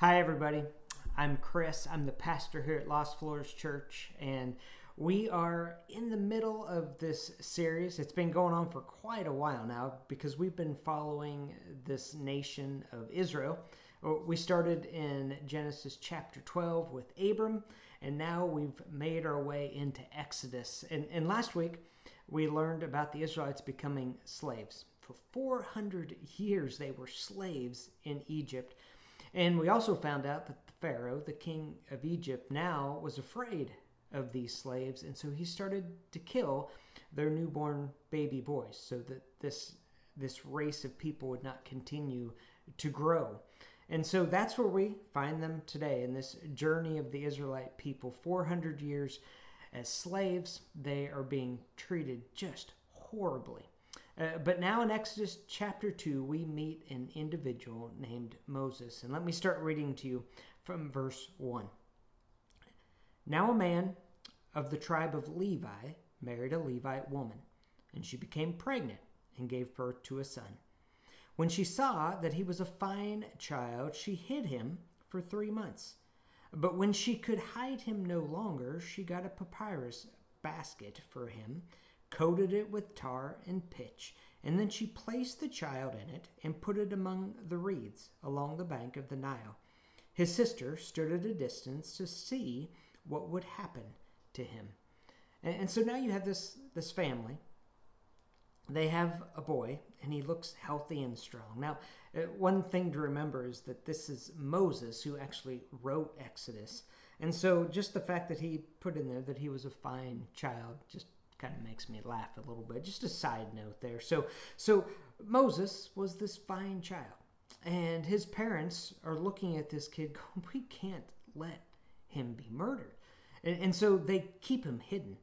Hi, everybody. I'm Chris. I'm the pastor here at Lost Floors Church, and we are in the middle of this series. It's been going on for quite a while now because we've been following this nation of Israel. Uh, we started in Genesis chapter 12 with Abram, and now we've made our way into Exodus. And, and last week, we learned about the Israelites becoming slaves. For 400 years, they were slaves in Egypt and we also found out that the Pharaoh, the king of Egypt, now was afraid of these slaves, and so he started to kill their newborn baby boys so that this this race of people would not continue to grow. And so that's where we find them today in this journey of the Israelite people 400 years as slaves, they are being treated just horribly. Uh, but now in Exodus chapter 2, we meet an individual named Moses. And let me start reading to you from verse 1. Now a man of the tribe of Levi married a Levite woman, and she became pregnant and gave birth to a son. When she saw that he was a fine child, she hid him for three months. But when she could hide him no longer, she got a papyrus basket for him coated it with tar and pitch, and then she placed the child in it and put it among the reeds along the bank of the Nile. His sister stood at a distance to see what would happen to him. And, and so now you have this, this family. They have a boy, and he looks healthy and strong. Now, uh, one thing to remember is that this is Moses who actually wrote Exodus. And so just the fact that he put in there that he was a fine child just kind of makes me laugh a little bit. Just a side note there. So, so Moses was this fine child, and his parents are looking at this kid going, "We can't let him be murdered," and, and so they keep him hidden.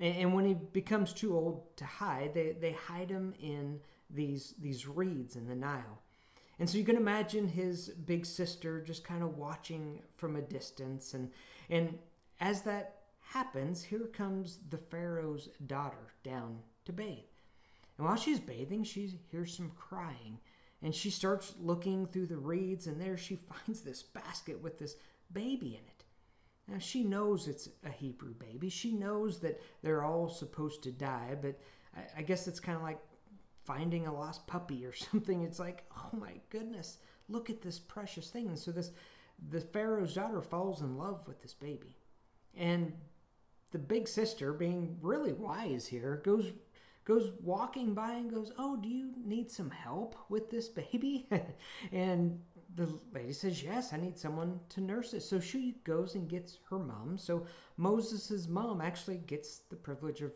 And, and when he becomes too old to hide, they they hide him in these these reeds in the Nile. And so you can imagine his big sister just kind of watching from a distance, and and as that happens, here comes the Pharaoh's daughter down to bathe. And while she's bathing, she hears some crying. And she starts looking through the reeds, and there she finds this basket with this baby in it. Now, she knows it's a Hebrew baby. She knows that they're all supposed to die, but I, guess it's kind of like finding a lost puppy or something. It's like, oh my goodness, look at this precious thing. And so this the Pharaoh's daughter falls in love with this baby. And the big sister, being really wise here, goes goes walking by and goes, "Oh, do you need some help with this baby?" and the lady says, "Yes, I need someone to nurse it." So she goes and gets her mom. So Moses's mom actually gets the privilege of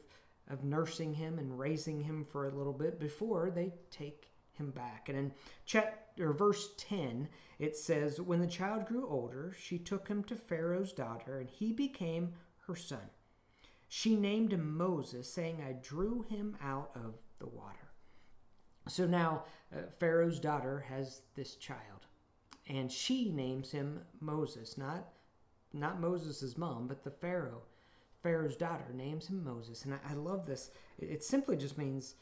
of nursing him and raising him for a little bit before they take him back. And in chapter verse 10, it says, When the child grew older, she took him to Pharaoh's daughter, and he became her son. She named him Moses, saying, I drew him out of the water. So now uh, Pharaoh's daughter has this child, and she names him Moses, not not Moses' mom, but the Pharaoh. Pharaoh's daughter names him Moses. And I, I love this. It, it simply just means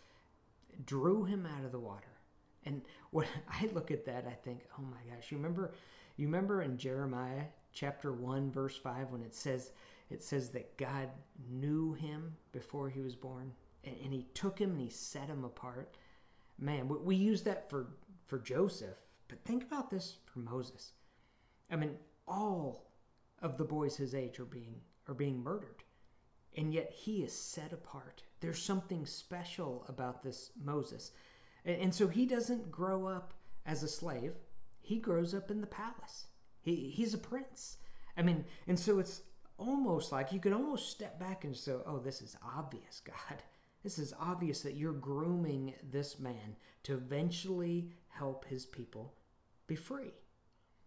drew him out of the water. And when I look at that, I think, oh my gosh, you remember you remember in Jeremiah chapter 1 verse 5 when it says it says that God knew him before he was born and, and he took him and he set him apart. Man, we, we use that for, for Joseph, but think about this for Moses. I mean, all of the boys his age are being are being murdered. And yet he is set apart. There's something special about this Moses. And, and so he doesn't grow up as a slave. He grows up in the palace. He, he's a prince. I mean, and so it's almost like you can almost step back and say, oh, this is obvious, God. This is obvious that you're grooming this man to eventually help his people be free.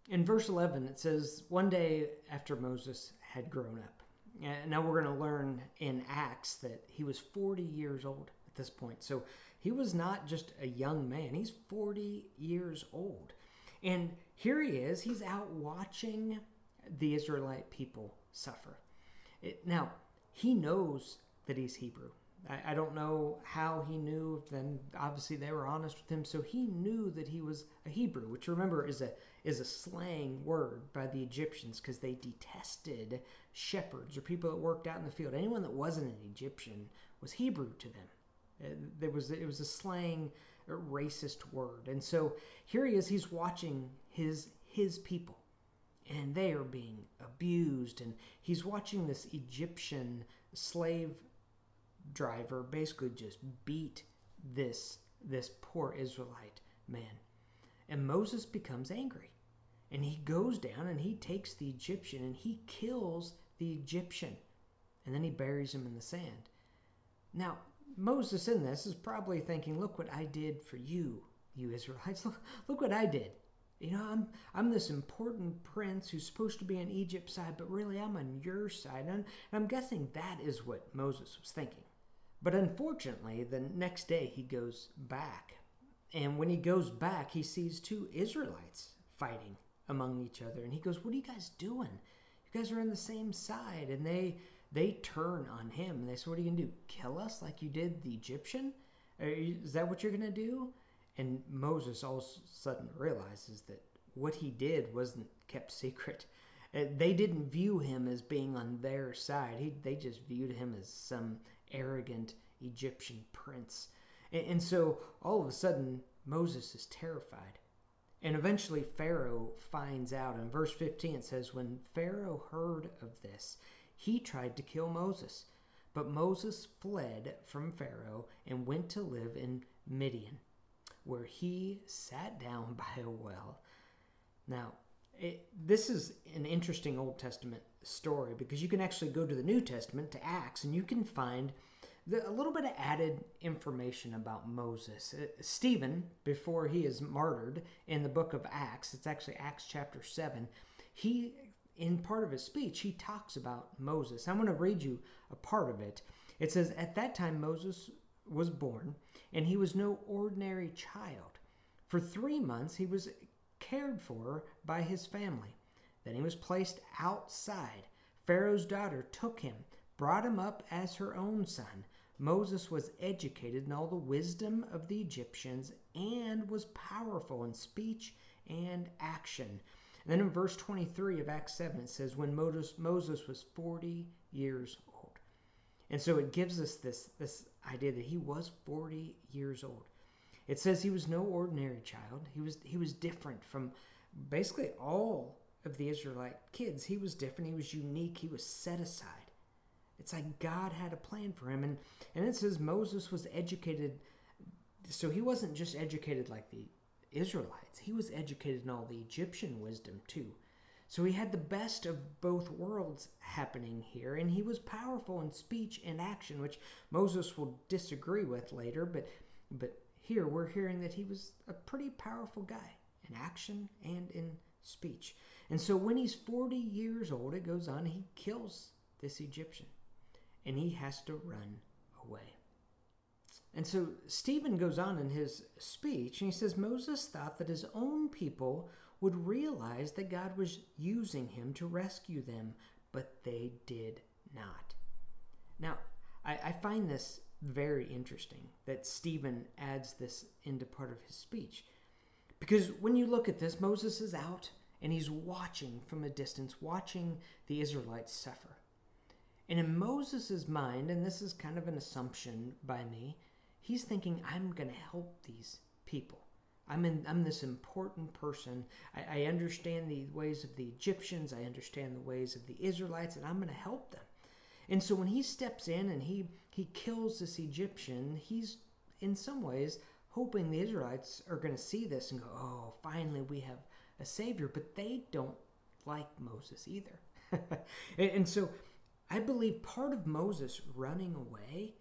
In verse 11, it says, One day after Moses had grown up. And now we're going to learn in Acts that he was 40 years old at this point. So he was not just a young man, he's 40 years old. And here he is, he's out watching the Israelite people suffer. It, now, he knows that he's Hebrew. I, I don't know how he knew. Then obviously they were honest with him, so he knew that he was a Hebrew, which remember is a is a slang word by the Egyptians because they detested shepherds or people that worked out in the field. Anyone that wasn't an Egyptian was Hebrew to them. Uh, there was it was a slang racist word, and so here he is. He's watching his his people, and they are being abused, and he's watching this Egyptian slave driver basically just beat this this poor Israelite man. And Moses becomes angry. And he goes down and he takes the Egyptian and he kills the Egyptian. And then he buries him in the sand. Now, Moses in this is probably thinking, look what I did for you, you Israelites. Look, look what I did. You know, I'm I'm this important prince who's supposed to be on Egypt's side, but really I'm on your side. And, I'm guessing that is what Moses was thinking. But unfortunately, the next day he goes back. And when he goes back, he sees two Israelites fighting among each other. And he goes, What are you guys doing? You guys are on the same side. And they they turn on him and they say, What are you gonna do? Kill us like you did the Egyptian? Is that what you're gonna do? And Moses all of a sudden realizes that what he did wasn't kept secret. Uh, they didn't view him as being on their side. He, they just viewed him as some arrogant Egyptian prince. And, and so all of a sudden, Moses is terrified. And eventually, Pharaoh finds out. In verse 15, it says, When Pharaoh heard of this, he tried to kill Moses. But Moses fled from Pharaoh and went to live in Midian, where he sat down by a well. Now, it, this is an interesting Old Testament story because you can actually go to the New Testament to Acts and you can find the, a little bit of added information about Moses. Uh, Stephen, before he is martyred in the book of Acts, it's actually Acts chapter 7, he, in part of his speech, he talks about Moses. I'm going to read you a part of it. It says, At that time, Moses was born, and he was no ordinary child. For three months, he was cared for by his family. Then he was placed outside. Pharaoh's daughter took him, brought him up as her own son. Moses was educated in all the wisdom of the Egyptians and was powerful in speech and action. And then in verse 23 of Acts 7, it says, When Moses, was 40 years. And so it gives us this, this idea that he was 40 years old. It says he was no ordinary child. He was he was different from basically all of the Israelite kids. He was different. He was unique. He was set aside. It's like God had a plan for him. And, and it says Moses was educated. So he wasn't just educated like the Israelites, he was educated in all the Egyptian wisdom too. So he had the best of both worlds happening here, and he was powerful in speech and action, which Moses will disagree with later, but but here we're hearing that he was a pretty powerful guy in action and in speech. And so when he's 40 years old, it goes on, he kills this Egyptian and he has to run away. And so Stephen goes on in his speech and he says Moses thought that his own people would realize that God was using him to rescue them, but they did not. Now, I, I find this very interesting that Stephen adds this into part of his speech. Because when you look at this, Moses is out and he's watching from a distance, watching the Israelites suffer. And in Moses' mind, and this is kind of an assumption by me, he's thinking, I'm going to help these people. I'm, in, I'm this important person. I, I understand the ways of the Egyptians, I understand the ways of the Israelites, and I'm going to help them. And so when he steps in and he he kills this Egyptian, he's in some ways hoping the Israelites are going to see this and go, "Oh, finally we have a savior." But they don't like Moses either. and, and so I believe part of Moses running away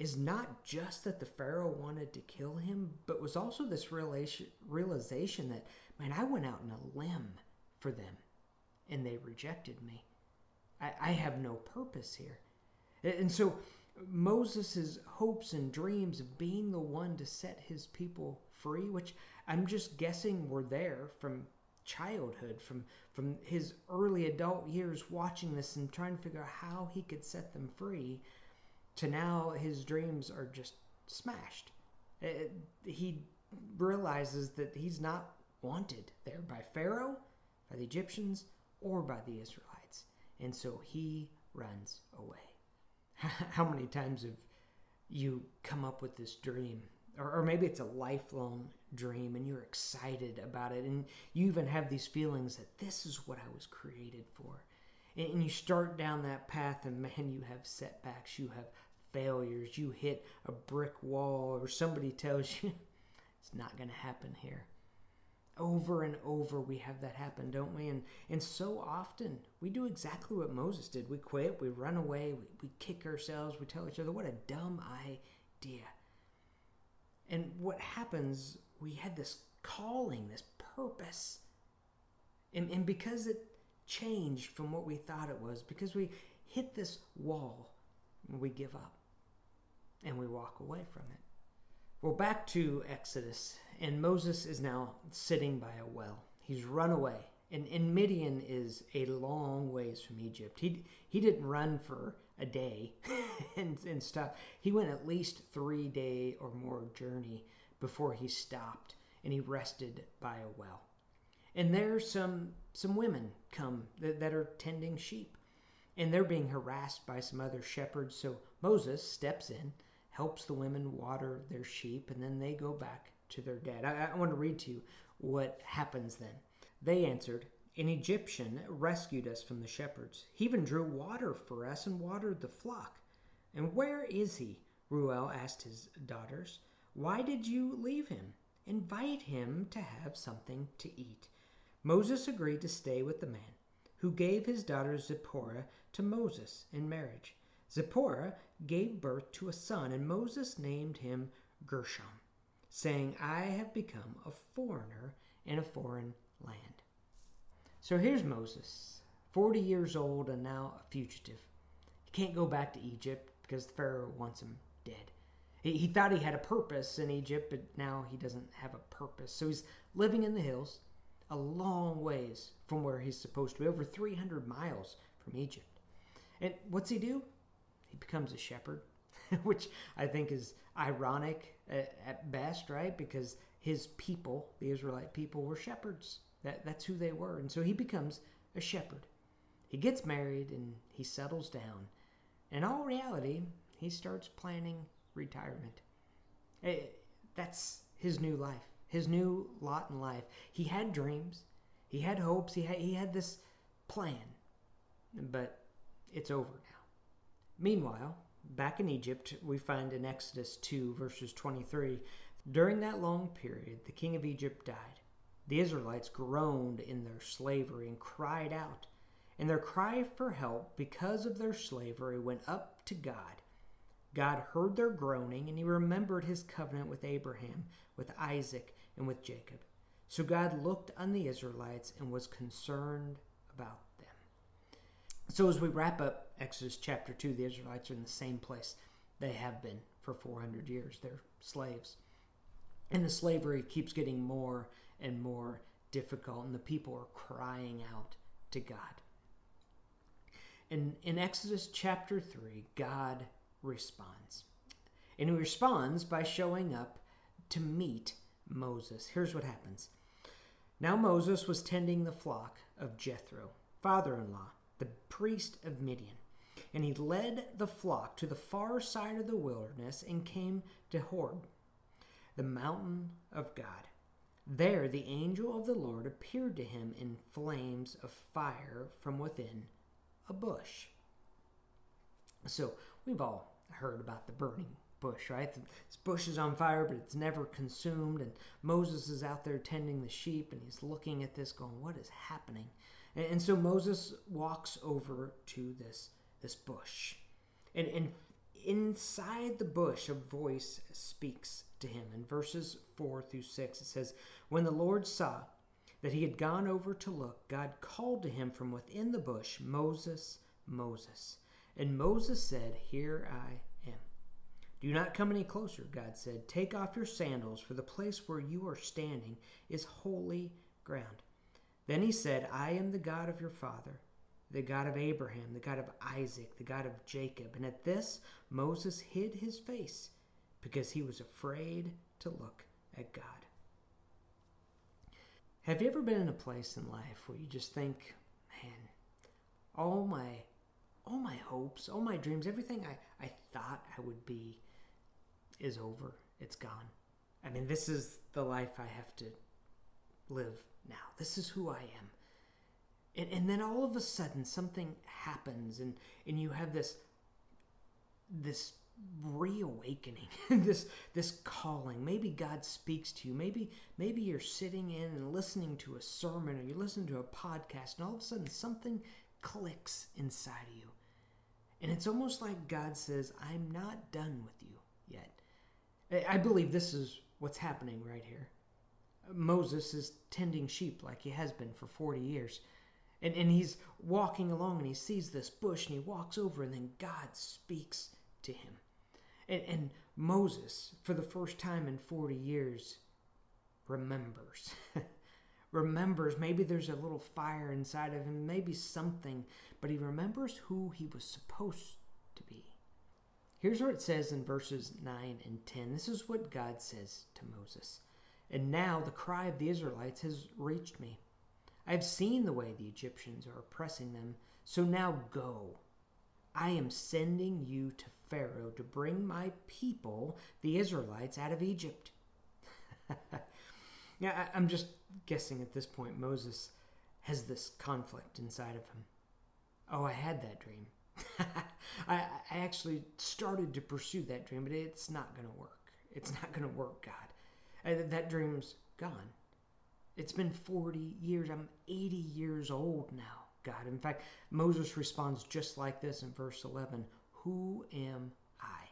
is not just that the Pharaoh wanted to kill him, but was also this realization that, man, I went out on a limb for them and they rejected me. I, I have no purpose here. And so Moses' hopes and dreams of being the one to set his people free, which I'm just guessing were there from childhood, from, from his early adult years watching this and trying to figure out how he could set them free, to now his dreams are just smashed. It, he realizes that he's not wanted there by Pharaoh, by the Egyptians, or by the Israelites. And so he runs away. How many times have you come up with this dream? Or, or maybe it's a lifelong dream and you're excited about it. And you even have these feelings that this is what I was created for. And, you start down that path, and man, you have setbacks, you have failures, you hit a brick wall, or somebody tells you it's not going to happen here. Over and over we have that happen don't we? And and so often we do exactly what moses did. We quit we run away we, we kick ourselves we tell each other what a dumb idea. And what happens we had this calling this purpose. And, and because it changed from what we thought it was because we hit this wall we give up and we walk away from it well, back to Exodus, and Moses is now sitting by a well. He's run away, and, and Midian is a long ways from Egypt. He, he didn't run for a day and, and stuff. He went at least three day or more journey before he stopped and he rested by a well. And there's some some women come that, that are tending sheep, and they're being harassed by some other shepherds. So Moses steps in helps the women water their sheep, and then they go back to their dad. I, I want to read to you what happens then. They answered, An Egyptian rescued us from the shepherds. He even drew water for us and watered the flock. And where is he? Reuel asked his daughters. Why did you leave him? Invite him to have something to eat. Moses agreed to stay with the man, who gave his daughter Zipporah to Moses in marriage. Zipporah gave birth to a son, and Moses named him Gershom, saying, I have become a foreigner in a foreign land. So here's Moses, 40 years old and now a fugitive. He can't go back to Egypt because Pharaoh wants him dead. He, he thought he had a purpose in Egypt, but now he doesn't have a purpose. So he's living in the hills, a long ways from where he's supposed to be, over 300 miles from Egypt. And what's he do? he becomes a shepherd, which I think is ironic at, best, right? Because his people, the Israelite people, were shepherds. That, that's who they were. And so he becomes a shepherd. He gets married and he settles down. In all reality, he starts planning retirement. It, eh, that's his new life, his new lot in life. He had dreams, he had hopes, he had, he had this plan, but it's over now. Meanwhile, back in Egypt, we find in Exodus 2, verses 23 during that long period, the king of Egypt died. The Israelites groaned in their slavery and cried out. And their cry for help because of their slavery went up to God. God heard their groaning, and he remembered his covenant with Abraham, with Isaac, and with Jacob. So God looked on the Israelites and was concerned about them. so, as we wrap up Exodus chapter 2, the Israelites are in the same place they have been for 400 years. They're slaves. And the slavery keeps getting more and more difficult, and the people are crying out to God. And in Exodus chapter 3, God responds. And he responds by showing up to meet Moses. Here's what happens. Now Moses was tending the flock of Jethro, father in law the priest of Midian. And he led the flock to the far side of the wilderness and came to Horeb, the mountain of God. There the angel of the Lord appeared to him in flames of fire from within a bush. So we've all heard about the burning bush, right? This bush is on fire, but it's never consumed. And Moses is out there tending the sheep and he's looking at this, going, What is happening? And, and so Moses walks over to this, this bush. And, and inside the bush, a voice speaks to him. In verses 4 through 6, it says, When the Lord saw that he had gone over to look, God called to him from within the bush, Moses, Moses. And Moses said, Here I am. Do not come any closer, God said. Take off your sandals, for the place where you are standing is holy ground. Then he said, I am the God of your father, the God of Abraham, the God of Isaac, the God of Jacob. And at this, Moses hid his face because he was afraid to look at God. Have you ever been in a place in life where you just think, man, all my all my hopes, all my dreams, everything I, I thought I would be is over. It's gone. I mean, this is the life I have to live now. This is who I am. And, and then all of a sudden something happens and, and you have this this reawakening this this calling maybe god speaks to you maybe maybe you're sitting in and listening to a sermon or you're listening to a podcast and all of a sudden something clicks inside of you and it's almost like god says i'm not done with you i believe this is what's happening right here moses is tending sheep like he has been for 40 years and, and he's walking along and he sees this bush and he walks over and then god speaks to him and, and Moses, for the first time in 40 years, remembers. remembers maybe there's a little fire inside of him, maybe something, but he remembers who he was supposed. Here's what it says in verses 9 and 10. This is what God says to Moses. And now the cry of the Israelites has reached me. I have seen the way the Egyptians are oppressing them, so now go. I am sending you to Pharaoh to bring my people, the Israelites, out of Egypt. yeah, I, am just guessing at this point, Moses has this conflict inside of him. Oh, I had that dream. I, I actually started to pursue that dream, but it's not going to work. It's not going to work, God. I, that dream's gone. It's been 40 years. I'm 80 years old now, God. In fact, Moses responds just like this in verse 11 who am I?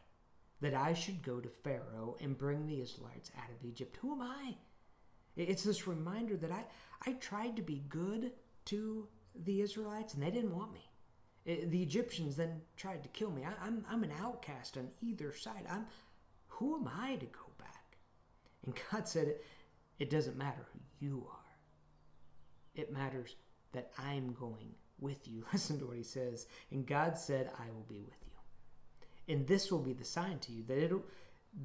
That I should go to Pharaoh and bring the Israelites out of Egypt. Who am I? It's this reminder that I, I tried to be good to the Israelites and they didn't want me. Uh, the Egyptians then tried to kill me. I, I'm, I'm an outcast on either side. I'm, who am I to go back? And God said, it, it doesn't matter who you are. It matters that I'm going with you. Listen to what he says. And God said, I will be with you. And this will be the sign to you that it,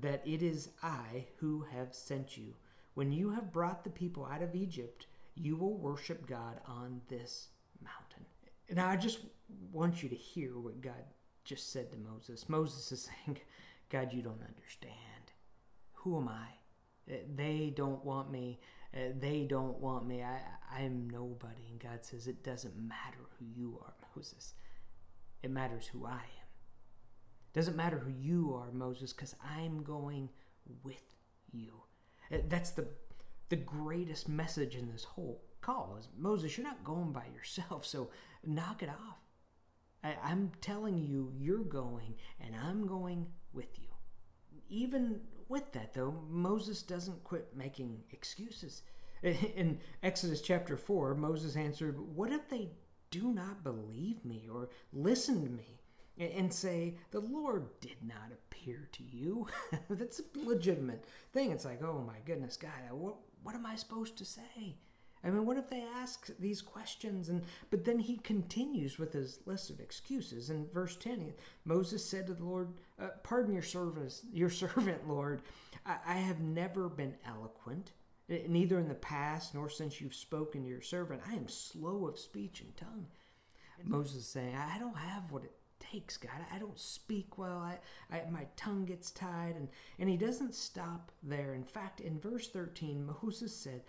that it is I who have sent you. When you have brought the people out of Egypt, you will worship God on this mountain. Now, I just want you to hear what God just said to Moses. Moses is saying, God, you don't understand. Who am I? Uh, they don't want me. Uh, they don't want me. I, I'm nobody. And God says, It doesn't matter who you are, Moses. It matters who I am. It Doesn't matter who you are, Moses, because I'm going with you. Uh, that's the the greatest message in this whole call is Moses, you're not going by yourself, so knock it off. I, I'm telling you, you're going, and I'm going with you. Even with that, though, Moses doesn't quit making excuses. In Exodus chapter 4, Moses answered, What if they do not believe me or listen to me? and say, The Lord did not appear to you. That's a legitimate thing. It's like, oh my goodness, God, what, what am I supposed to say? I mean, what if they ask these questions? And but then he continues with his list of excuses. In verse ten, Moses said to the Lord, uh, "Pardon your service, your servant, Lord. I, I have never been eloquent, neither in the past nor since you've spoken to your servant. I am slow of speech and tongue." And Moses saying, "I don't have what it takes, God. I don't speak well. I, I, my tongue gets tied. And, and he doesn't stop there. In fact, in verse 13, Moses said,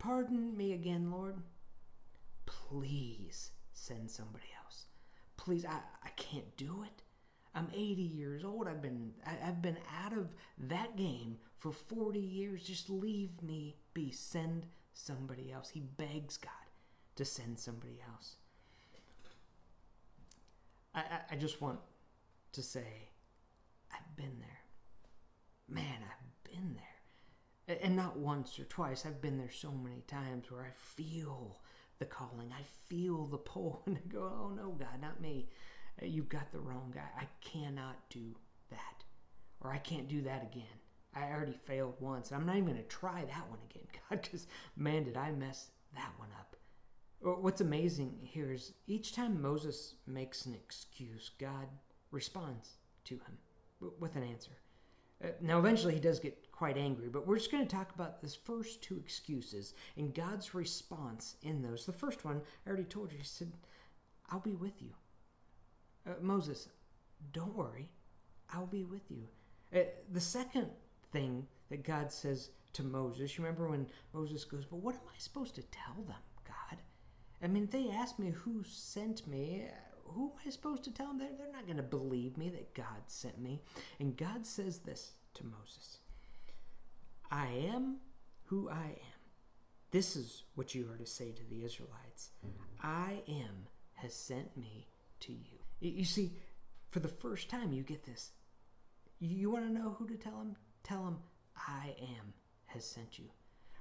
Pardon me again, Lord. Please send somebody else. Please, I, I can't do it. I'm 80 years old. I've been I, I've been out of that game for 40 years. Just leave me be. Send somebody else. He begs God to send somebody else. I, I, just want to say, I've been there. Man, I've been there. And not once or twice. I've been there so many times where I feel the calling. I feel the pull and I go, oh no, God, not me. Uh, you've got the wrong guy. I cannot do that. Or I can't do that again. I already failed once. I'm not even going to try that one again, God, because man, did I mess that one up. What's amazing here is each time Moses makes an excuse, God responds to him with an answer. Uh, now, eventually, he does get quite angry, but we're just going to talk about this first two excuses and God's response in those. The first one, I already told you, he said, I'll be with you. Uh, Moses, don't worry, I'll be with you. Uh, the second thing that God says to Moses, you remember when Moses goes, But what am I supposed to tell them, God? I mean, they ask me who sent me, who am I supposed to tell them? They're not going to believe me that God sent me. And God says this to Moses I am who I am. This is what you are to say to the Israelites I am has sent me to you. You see, for the first time, you get this. You want to know who to tell them? Tell them, I am has sent you.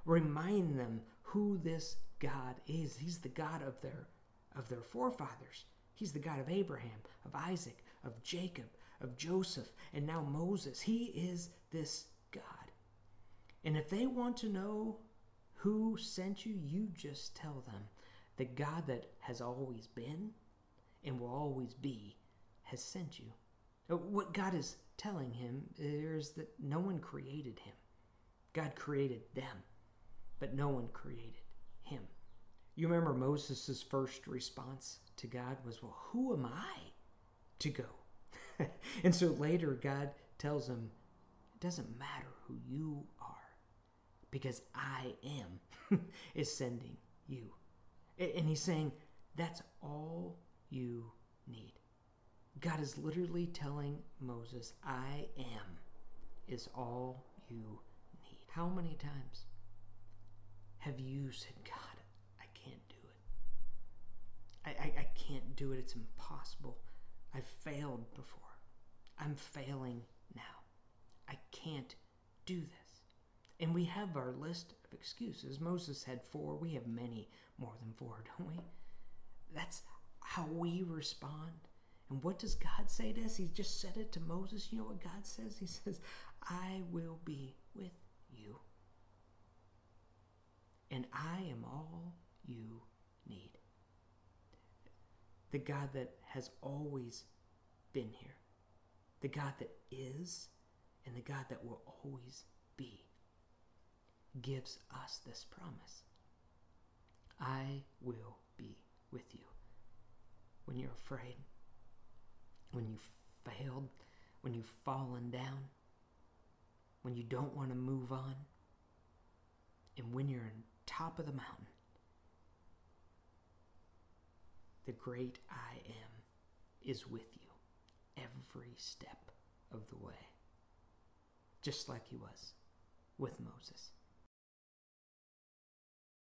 Remind them who this God is. He's the God of their of their forefathers. He's the God of Abraham, of Isaac, of Jacob, of Joseph, and now Moses. He is this. And if they want to know who sent you, you just tell them the God that has always been and will always be has sent you. Uh, what God is telling him is that no one created him. God created them, but no one created him. You remember Moses' first response to God was, Well, who am I to go? and so later, God tells him, It doesn't matter who you are, because I am is sending you. And he's saying, That's all you need. God is literally telling Moses, I am is all you need. How many times have you said, God, I can't do it? I, I, I can't do it. It's impossible. I've failed before. I'm failing now. I can't do this. And we have our list of excuses. Moses had four. We have many more than four, don't we? That's how we respond. And what does God say to us? He just said it to Moses. You know what God says? He says, I will be with you. And I am all you need. The God that has always been here the God that is and the God that will always be, gives us this promise I will be with you. When you're afraid, when you've failed, when you've fallen down, when you don't want to move on, and when you're on top of the mountain, the great I am is with you every step of the way, just like he was with Moses.